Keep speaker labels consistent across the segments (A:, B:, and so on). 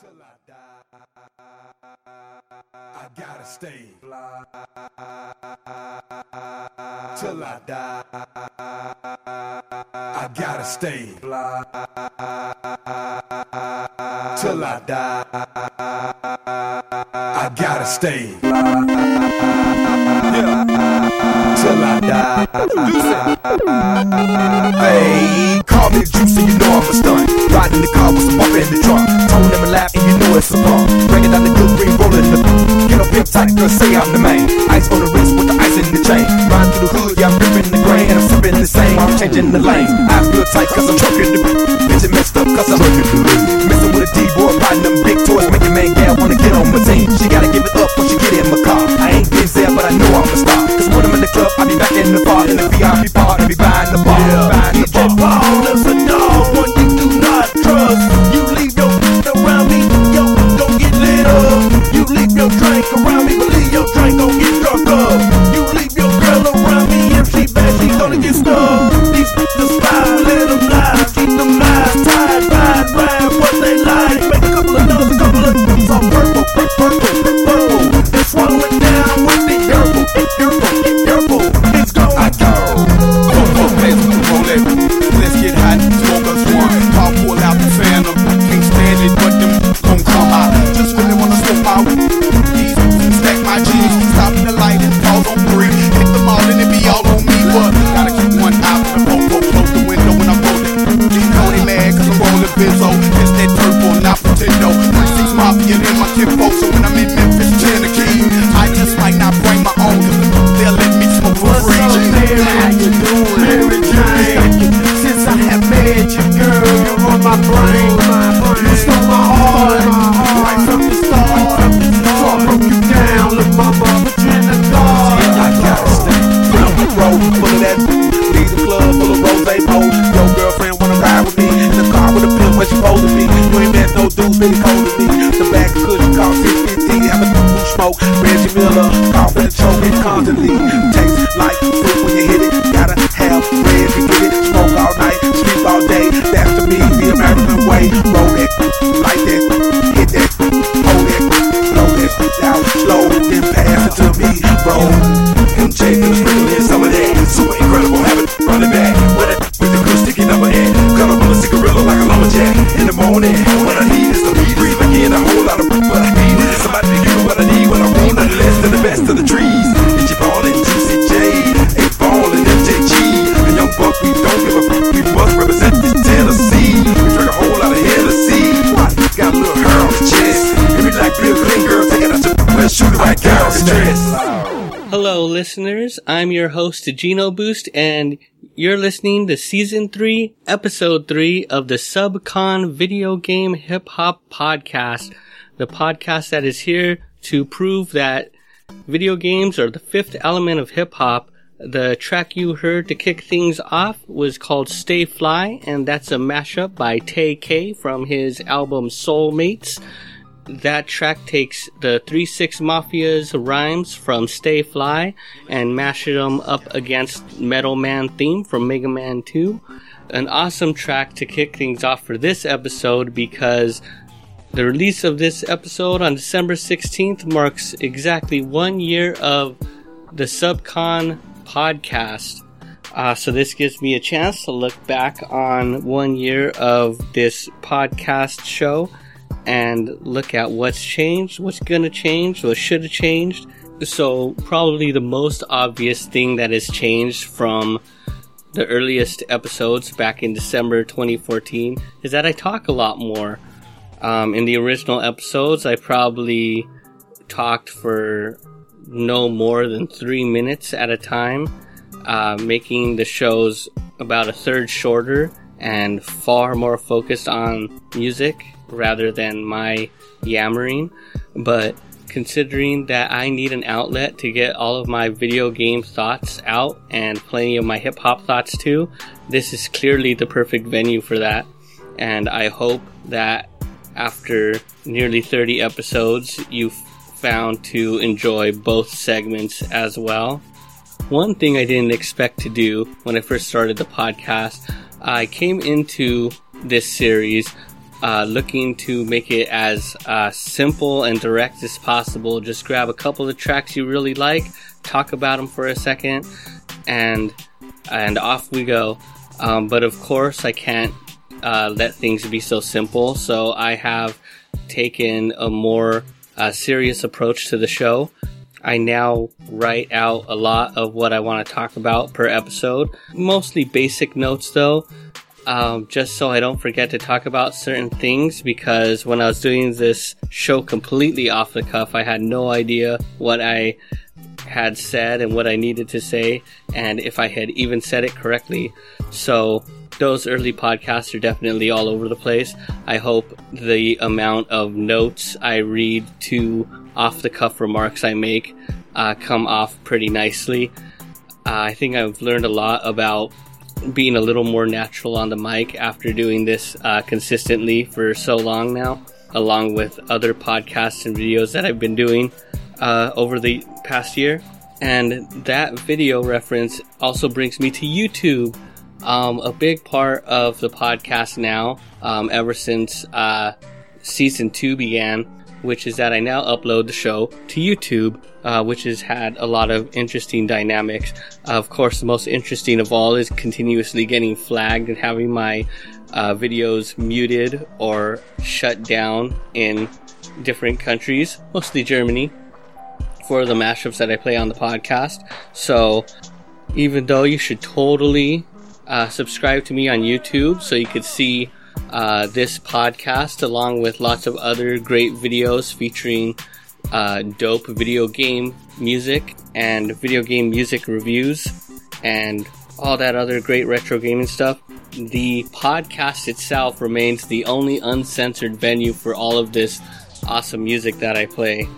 A: till I die. I gotta stay fly till I die. I gotta stay fly till I die. I gotta stay fly yeah. till I die. Hey, call me juicy, you know I'm a stunt. Riding the car with some bump in the trunk. Tone them and laugh, and you know it's a pump. Bringing down the good green, rolling the Get up, pimp tight, girl, say I'm the man. Ice on the wrist with the ice in the chain. Ride through the hood, yeah, I'm ripping the grain. And I'm sipping the same, I'm changing the lanes. I feel tight, cause I'm trucking the Bitch, it messed up, cause I'm trucking the Messing with a D-boy, riding them big toys. Making man gal wanna get on my team. She gotta give it up when she get in my car. I ain't been there, but I know I'm a star. Cause when I'm in the club, I be back in the bar. In the
B: around me,
A: I'm your
C: host, Geno Boost, and you're listening to Season 3, Episode 3 of the Subcon Video Game Hip Hop Podcast. The podcast that is here to prove that video games are the fifth element of hip hop. The track you heard to kick things off was called Stay Fly, and that's a mashup by Tay K from his album Soulmates that track takes the 3-6 Mafia's rhymes from Stay Fly and mashes them up against Metal Man theme from Mega Man 2. An awesome track to kick things off for this episode because the release of this episode on December 16th marks exactly one year of the Subcon podcast. Uh, so this gives me a chance to look back on one year of this podcast show and look at what's changed, what's gonna change, what should have changed. So probably the most obvious thing that has changed from the earliest episodes back in December 2014 is that I talk a lot more. Um, in the original episodes, I probably talked for no more than three minutes at a time, uh, making the shows about a third shorter and far more focused on music rather than my yammering. But considering that I need an outlet to get all of my video game thoughts out and plenty of my hip hop thoughts too, this is clearly the perfect venue for that. And I hope that after nearly 30 episodes, you've found to enjoy both segments as well. One thing I didn't expect to do when I first started the podcast, I came into this series uh, looking to make it as uh, simple and direct as possible. Just grab a couple of tracks you really like, talk about them for a second, and and off we go. Um, but of course, I can't uh, let things be so simple. So I have taken a more uh, serious approach to the show. I now write out a lot of what I want to talk about per episode. Mostly basic notes though, um, just so I don't forget to talk about certain things because when I was doing this show completely off the cuff, I had no idea what I had said and what I needed to say and if I had even said it correctly. So those early podcasts are definitely all over the place. I hope the amount of notes I read to off the cuff remarks I make uh, come off pretty nicely. Uh, I think I've learned a lot about being a little more natural on the mic after doing this uh, consistently for so long now, along with other podcasts and videos that I've been doing uh, over the past year. And that video reference also brings me to YouTube. Um, a big part of the podcast now, um, ever since uh, season two began, which is that I now upload the show to YouTube, uh, which has had a lot of interesting dynamics. Uh, of course, the most interesting of all is continuously getting flagged and having my uh, videos muted or shut down in different countries, mostly Germany, for the mashups that I play on the podcast. So, even though you should totally uh, subscribe to me on YouTube so you could see uh, this podcast along with lots of other great videos featuring uh, dope video game music and video game music reviews and all that other great retro gaming stuff. The podcast itself remains the only uncensored venue for all of this awesome music that I play.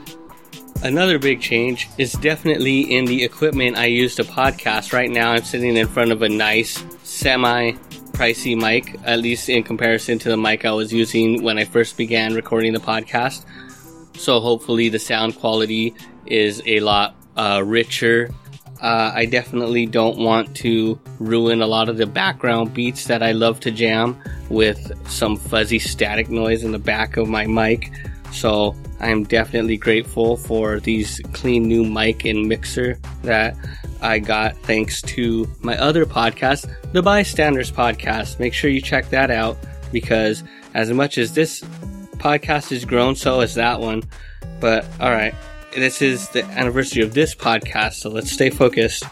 C: Another big change is definitely in the equipment I use to podcast. Right now, I'm sitting in front of a nice semi pricey mic, at least in comparison to the mic I was using when I first began recording the podcast. So hopefully the sound quality is a lot uh, richer. Uh, I definitely don't want to ruin a lot of the background beats that I love to jam with some fuzzy static noise in the back of my mic. So I am definitely grateful for these clean new mic and mixer that I got thanks to my other podcast, the Bystanders Podcast. Make sure you check that out because as much as this podcast has grown, so has that one. But all right, this is the anniversary of this podcast, so let's stay focused.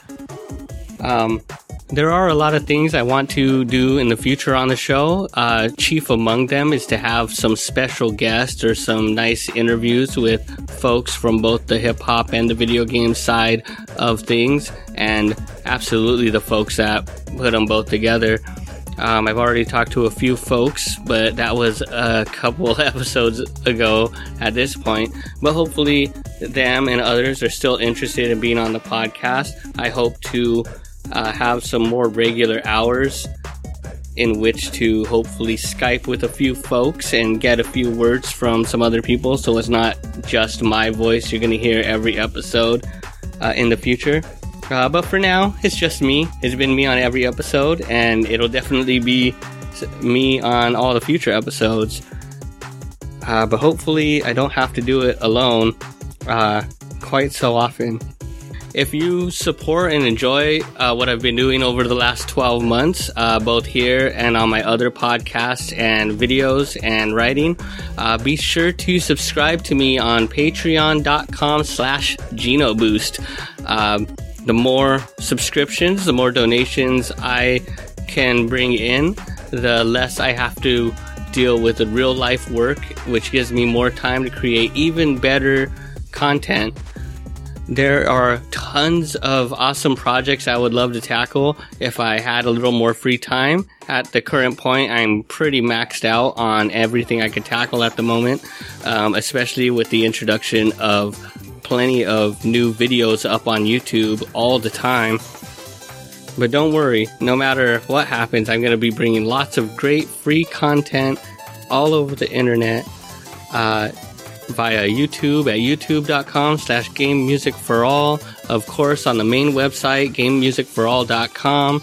C: Um, there are a lot of things I want to do in the future on the show. Uh, chief among them is to have some special guests or some nice interviews with folks from both the hip hop and the video game side of things, and absolutely the folks that put them both together. Um, I've already talked to a few folks, but that was a couple episodes ago at this point. But hopefully, them and others are still interested in being on the podcast. I hope to uh, have some more regular hours in which to hopefully Skype with a few folks and get a few words from some other people so it's not just my voice you're going to hear every episode uh, in the future. Uh, but for now, it's just me. It's been me on every episode, and it'll definitely be me on all the future episodes. Uh, but hopefully, I don't have to do it alone uh, quite so often. If you support and enjoy uh, what I've been doing over the last 12 months, uh, both here and on my other podcasts and videos and writing, uh, be sure to subscribe to me on patreon.com slash genoboost. Um, the more subscriptions, the more donations I can bring in, the less I have to deal with the real life work, which gives me more time to create even better content there are tons of awesome projects I would love to tackle if I had a little more free time. At the current point, I'm pretty maxed out on everything I can tackle at the moment, um, especially with the introduction of plenty of new videos up on YouTube all the time. But don't worry, no matter what happens, I'm going to be bringing lots of great free content all over the internet. Uh, via YouTube at youtube.com slash game music for all. Of course, on the main website, gamemusicforall.com.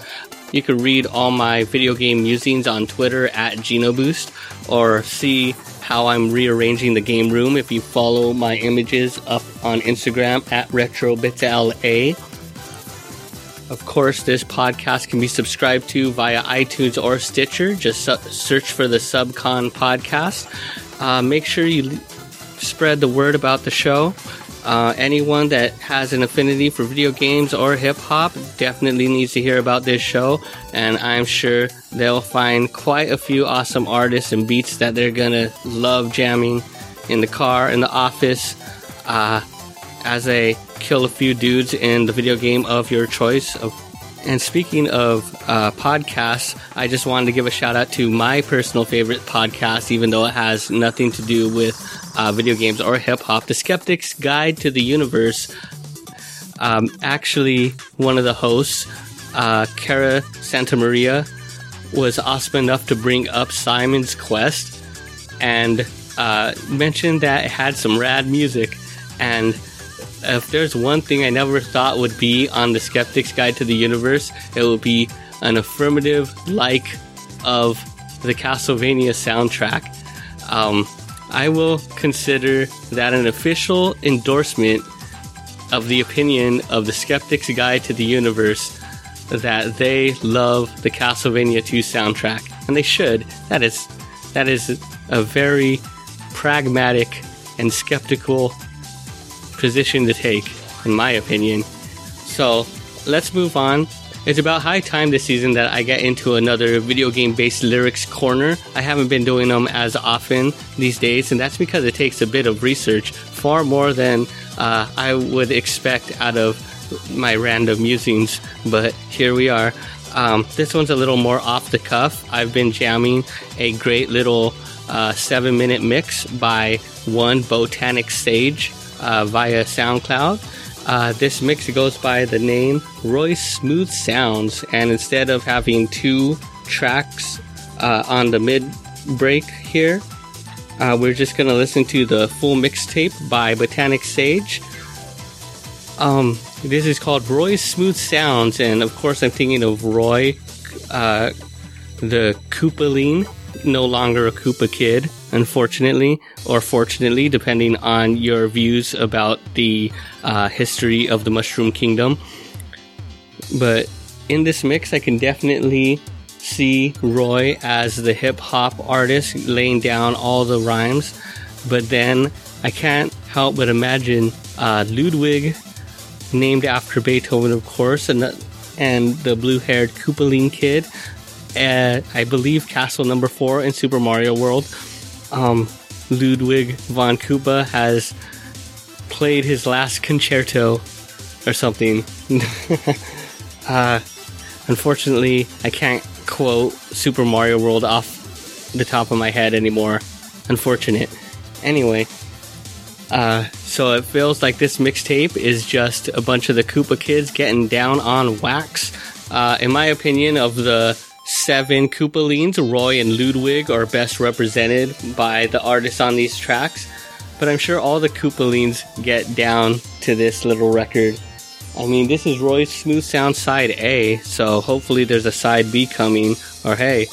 C: You can read all my video game musings on Twitter at GenoBoost or see how I'm rearranging the game room if you follow my images up on Instagram at RetroBitsLA. Of course, this podcast can be subscribed to via iTunes or Stitcher. Just su- search for the Subcon podcast. Uh, make sure you spread the word about the show. Uh, anyone that has an affinity for video games or hip hop definitely needs to hear about this show, and I'm sure they'll find quite a few awesome artists and beats that they're gonna love jamming in the car, in the office, uh, as they kill a few dudes in the video game of your choice. And speaking of uh, podcasts, I just wanted to give a shout out to my personal favorite podcast, even though it has nothing to do with uh, video games or hip hop. The Skeptic's Guide to the Universe. Um, actually, one of the hosts, uh, Cara Santa Maria, was awesome enough to bring up Simon's Quest and uh, mentioned that it had some rad music. And if there's one thing I never thought would be on the Skeptic's Guide to the Universe, it would be an affirmative like of the Castlevania soundtrack. Um, I will consider that an official endorsement of the opinion of the Skeptic's Guide to the Universe that they love the Castlevania 2 soundtrack, and they should. That is that is a very pragmatic and skeptical position to take, in my opinion. So let's move on. It's about high time this season that I get into another video game based lyrics corner. I haven't been doing them as often these days, and that's because it takes a bit of research, far more than uh, I would expect out of my random musings. But here we are. Um, this one's a little more off the cuff. I've been jamming a great little uh, seven minute mix by one Botanic Sage uh, via SoundCloud. Uh, this mix goes by the name Roy's Smooth Sounds, and instead of having two tracks uh, on the mid break here, uh, we're just gonna listen to the full mixtape by Botanic Sage. Um, this is called Roy's Smooth Sounds, and of course, I'm thinking of Roy, uh, the Koopaling, no longer a Koopa Kid, unfortunately, or fortunately, depending on your views about the uh, history of the Mushroom Kingdom. But in this mix, I can definitely see Roy as the hip hop artist laying down all the rhymes. But then I can't help but imagine uh, Ludwig, named after Beethoven, of course, and and the blue haired Koopaling kid. I believe Castle Number Four in Super Mario World. Um, Ludwig von Koopa has played his last concerto or something. uh, unfortunately, I can't quote Super Mario World off the top of my head anymore. Unfortunate. Anyway, uh, so it feels like this mixtape is just a bunch of the Koopa kids getting down on wax. Uh, in my opinion, of the seven Koopalings, Roy and Ludwig are best represented by the artists on these tracks. But I'm sure all the Koopalings get down to this little record. I mean, this is Roy's Smooth Sound side A, so hopefully there's a side B coming, or hey,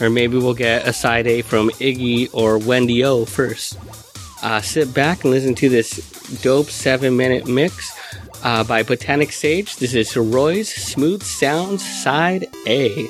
C: or maybe we'll get a side A from Iggy or Wendy O first. Uh, sit back and listen to this dope seven minute mix uh, by Botanic Sage. This is Roy's Smooth Sounds side A.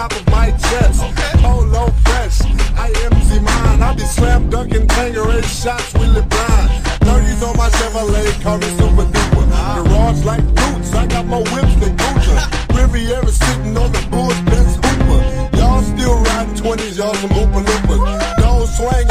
D: top of my chest. Polo fresh, I am Z-Mine. I be slam dunking Tanqueray shots with LeBron. Lurgies on my Chevrolet, call me Super Duper. Garage like boots, I got more whips than Gucci. Riviera sitting on the Bush Benz Hooper. Y'all still riding 20s, y'all some Hooper Loopers. Don't swing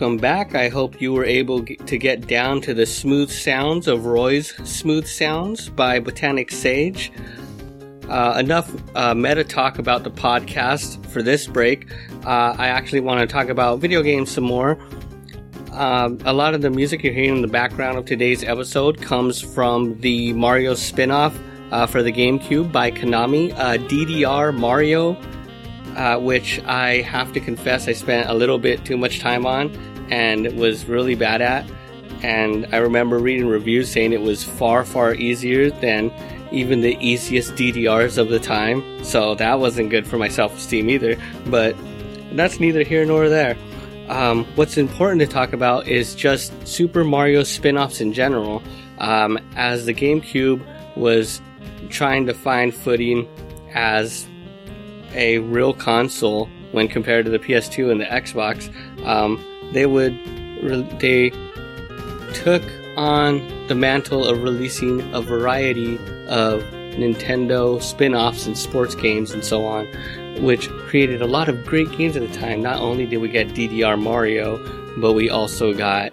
C: Welcome back. I hope you were able to get down to the smooth sounds of Roy's Smooth Sounds by Botanic Sage. Uh, enough uh, meta talk about the podcast for this break. Uh, I actually want to talk about video games some more. Um, a lot of the music you're hearing in the background of today's episode comes from the Mario spin off uh, for the GameCube by Konami, uh, DDR Mario uh, which I have to confess I spent a little bit too much time on and was really bad at. And I remember reading reviews saying it was far, far easier than even the easiest DDRs of the time. So that wasn't good for my self esteem either. But that's neither here nor there. Um, what's important to talk about is just Super Mario spin offs in general. Um, as the GameCube was trying to find footing as a real console when compared to the PS2 and the Xbox, um, they would they took on the mantle of releasing a variety of Nintendo spin-offs and sports games and so on, which created a lot of great games at the time. Not only did we get DDR Mario, but we also got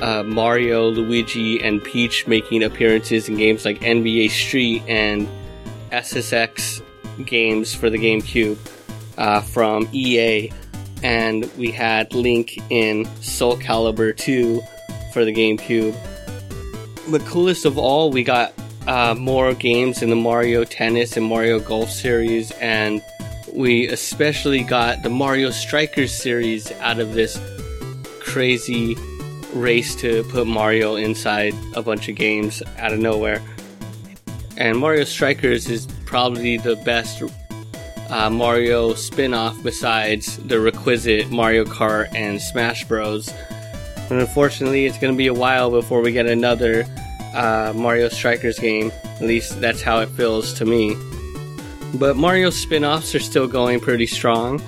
C: uh, Mario, Luigi, and Peach making appearances in games like NBA Street and SSX games for the GameCube uh, from EA, and we had Link in Soul Calibur 2 for the GameCube. But coolest of all, we got uh, more games in the Mario Tennis and Mario Golf series, and we especially got the Mario Strikers series out of this crazy race to put Mario inside a bunch of games out of nowhere. And Mario Strikers is probably the best uh, Mario spin off besides the requisite Mario Kart and Smash Bros. And unfortunately, it's going to be a while before we get another uh, Mario Strikers game. At least that's how it feels to me. But Mario spin offs are still going pretty strong.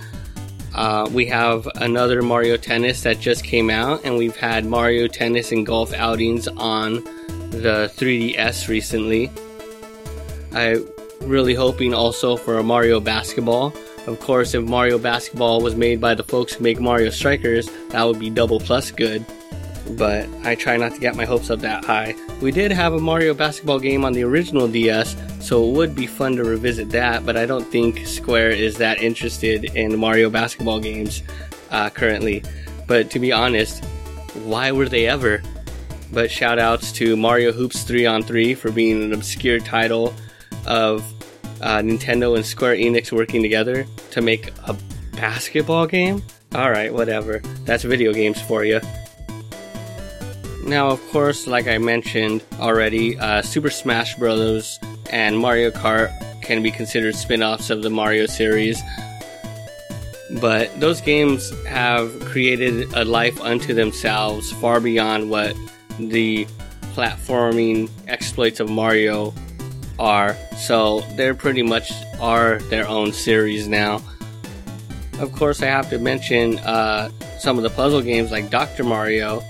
C: Uh, we have another Mario Tennis that just came out, and we've had Mario Tennis and Golf outings on the 3DS recently. I really hoping also for a Mario Basketball. Of course, if Mario Basketball was made by the folks who make Mario Strikers, that would be double plus good. But I try not to get my hopes up that high. We did have a Mario Basketball game on the original DS, so it would be fun to revisit that, but I don't think Square is that interested in Mario Basketball games uh, currently. But to be honest, why were they ever? But shout outs to Mario Hoops 3 on 3 for being an obscure title of uh, Nintendo and Square Enix working together to make a basketball game? Alright, whatever. That's video games for you. Now, of course, like I mentioned already, uh, Super Smash Bros. and Mario Kart can be considered spin offs of the Mario series. But those games have created a life unto themselves far beyond what the platforming exploits of Mario are. So they're pretty much are their own series now. Of course, I have to mention uh, some of the puzzle games like Dr. Mario,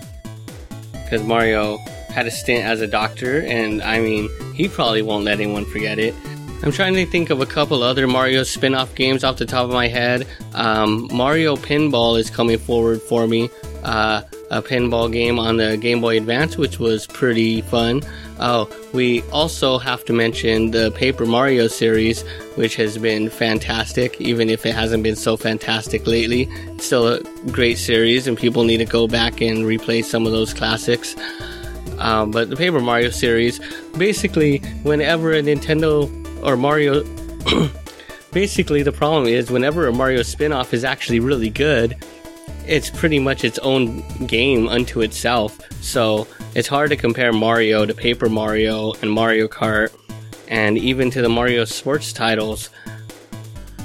C: because Mario had a stint as a doctor, and I mean, he probably won't let anyone forget it. I'm trying to think of a couple other Mario spin off games off the top of my head. Um, Mario Pinball is coming forward for me. Uh, a pinball game on the Game Boy Advance, which was pretty fun. Oh, we also have to mention the Paper Mario series, which has been fantastic, even if it hasn't been so fantastic lately. It's still a great series, and people need to go back and replay some of those classics. Um, but the Paper Mario series, basically, whenever a Nintendo or Mario, basically the problem is whenever a Mario spin-off is actually really good, it's pretty much its own game unto itself. So it's hard to compare Mario to Paper Mario and Mario Kart, and even to the Mario sports titles.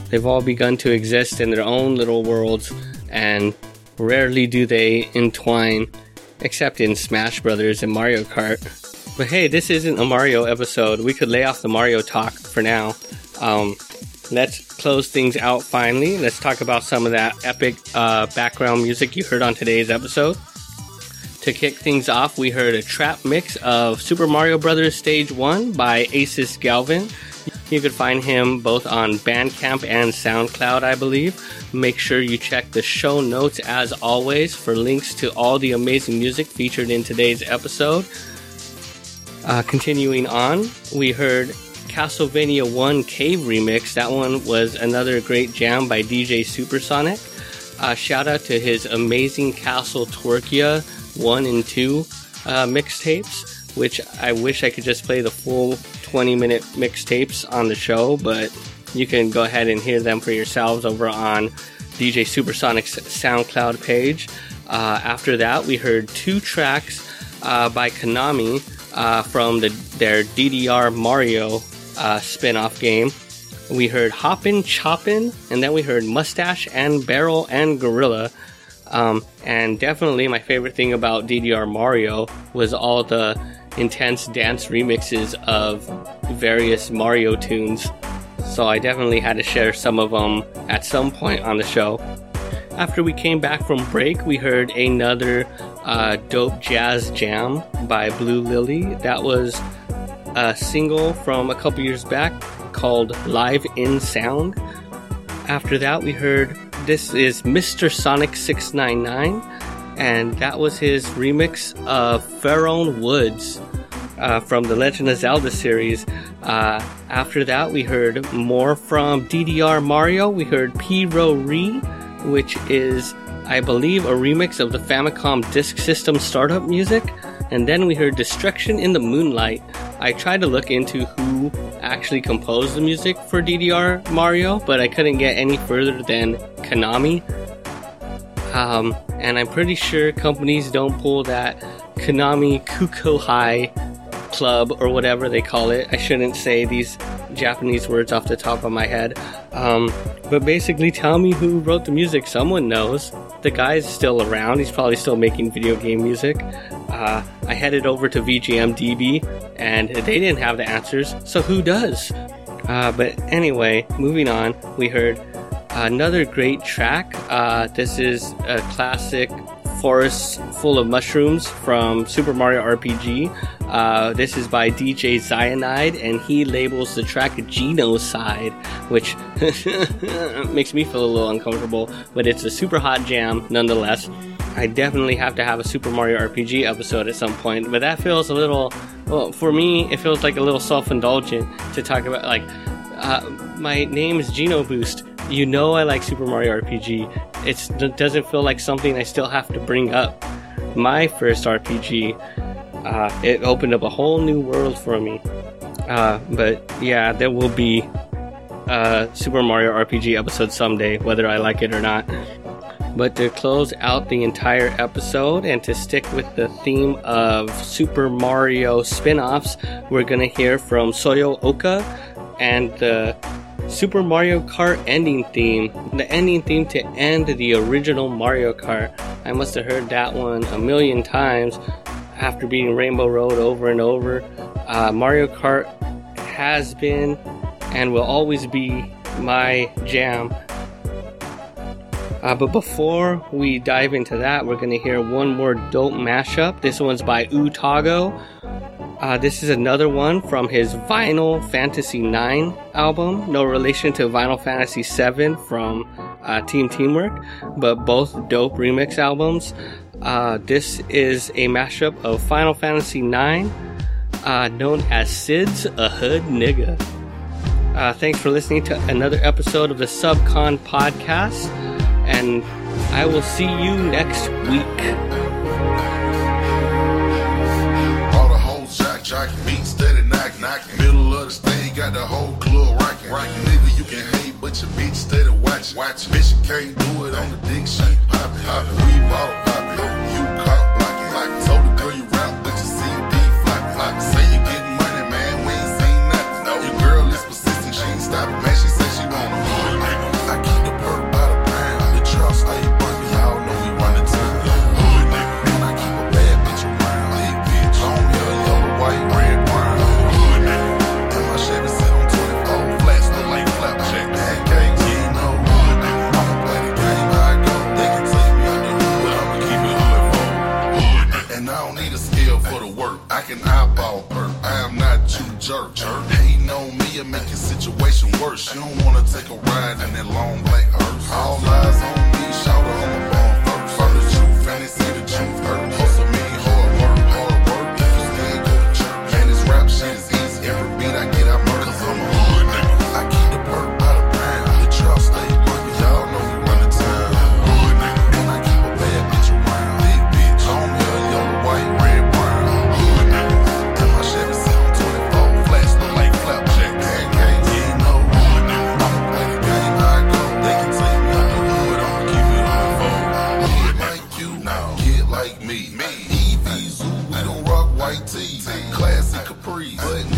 C: They've all begun to exist in their own little worlds, and rarely do they entwine, except in Smash Brothers and Mario Kart. But hey, this isn't a Mario episode. We could lay off the Mario talk for now. Um, let's close things out finally. Let's talk about some of that epic uh, background music you heard on today's episode. To kick things off, we heard a trap mix of Super Mario Brothers Stage 1 by Asus Galvin. You can find him both on Bandcamp and SoundCloud, I believe. Make sure you check the show notes as always for links to all the amazing music featured in today's episode. Uh, continuing on, we heard Castlevania 1 Cave Remix. That one was another great jam by DJ Supersonic. Uh, shout out to his amazing Castle Twerkia 1 and 2 uh, mixtapes, which I wish I could just play the full 20 minute mixtapes on the show, but you can go ahead and hear them for yourselves over on DJ Supersonic's SoundCloud page. Uh, after that, we heard two tracks uh, by Konami uh, from the, their DDR Mario uh, spin off game. We heard Hoppin' Choppin', and then we heard Mustache and Barrel and Gorilla. Um, and definitely my favorite thing about DDR Mario was all the intense dance remixes of various Mario tunes. So I definitely had to share some of them at some point on the show. After we came back from break, we heard another uh, dope jazz jam by Blue Lily. That was a single from a couple years back called Live in Sound. After that, we heard this is Mr. Sonic 699, and that was his remix of Faron Woods uh, from the Legend of Zelda series. Uh, after that, we heard more from DDR Mario. We heard P-Ro Re, which is, I believe, a remix of the Famicom Disk System startup music. And then we heard Destruction in the Moonlight. I tried to look into who actually composed the music for DDR Mario, but I couldn't get any further than Konami. Um, and I'm pretty sure companies don't pull that Konami Kukohai Club or whatever they call it. I shouldn't say these Japanese words off the top of my head. Um, but basically, tell me who wrote the music. Someone knows. The guy's still around. He's probably still making video game music. Uh, I headed over to VGMDB and they didn't have the answers. So who does? Uh, but anyway, moving on, we heard another great track. Uh, this is a classic Forest Full of Mushrooms from Super Mario RPG. Uh, this is by DJ Cyanide, and he labels the track Genocide, which makes me feel a little uncomfortable, but it's a super hot jam nonetheless. I definitely have to have a Super Mario RPG episode at some point, but that feels a little, well, for me, it feels like a little self indulgent to talk about, like, uh, my name is Geno Boost. You know I like Super Mario RPG. It's, it doesn't feel like something I still have to bring up. My first RPG, uh, it opened up a whole new world for me. Uh, but yeah, there will be a Super Mario RPG episode someday, whether I like it or not. But to close out the entire episode and to stick with the theme of Super Mario spin offs, we're going to hear from Soyo Oka and the Super Mario Kart ending theme. The ending theme to end the original Mario Kart. I must have heard that one a million times after beating Rainbow Road over and over. Uh, Mario Kart has been and will always be my jam. Uh, but before we dive into that, we're going to hear one more dope mashup. This one's by Utago. Uh, this is another one from his Vinyl Fantasy 9 album. No relation to Vinyl Fantasy 7 from uh, Team Teamwork, but both dope remix albums. Uh, this is a mashup of Final Fantasy 9, uh, known as Sid's a Hood Nigga. Uh, thanks for listening to another episode of the Subcon Podcast, and I will see you next week.
E: All the whole jack jack beat steady knock knock. Middle of the stage got the whole club rocking. rocking. Nigga, you can hate, but your bitch steady watching. Watch. Bitch, you can't do it on the dick shit poppin'. Poppin'. We ball poppin'. But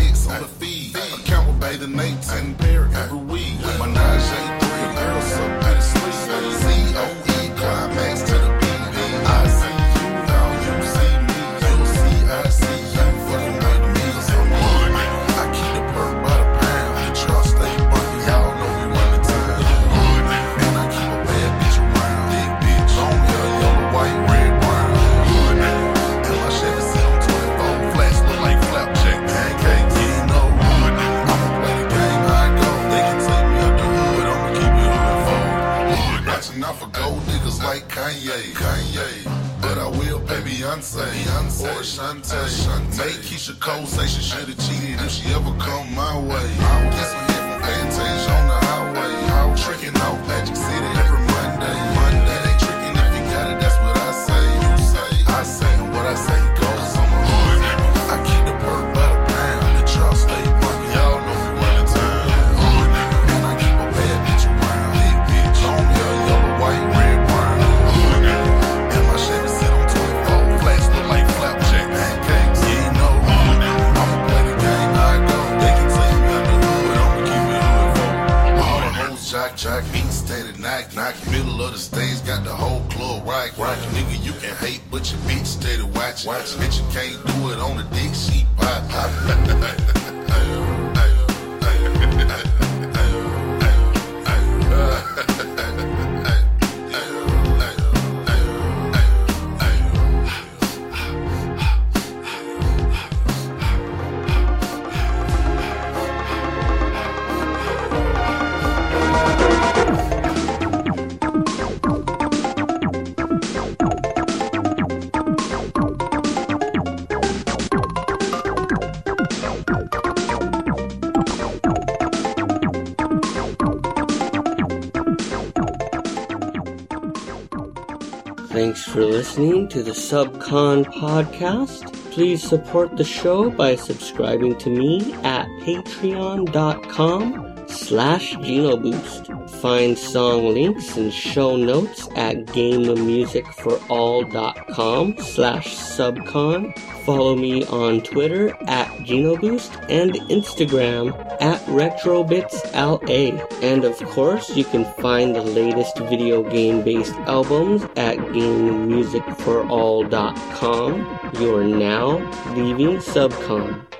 E: to the
C: Subcon podcast. Please support the show by subscribing to me at patreon.com slash genoboost find song links and show notes at gamemusicforall.com slash subcon. Follow me on Twitter at GenoBoost and Instagram at RetroBitsLA. And of course, you can find the latest video game based albums at GameMusicForAll.com. You are now leaving Subcon.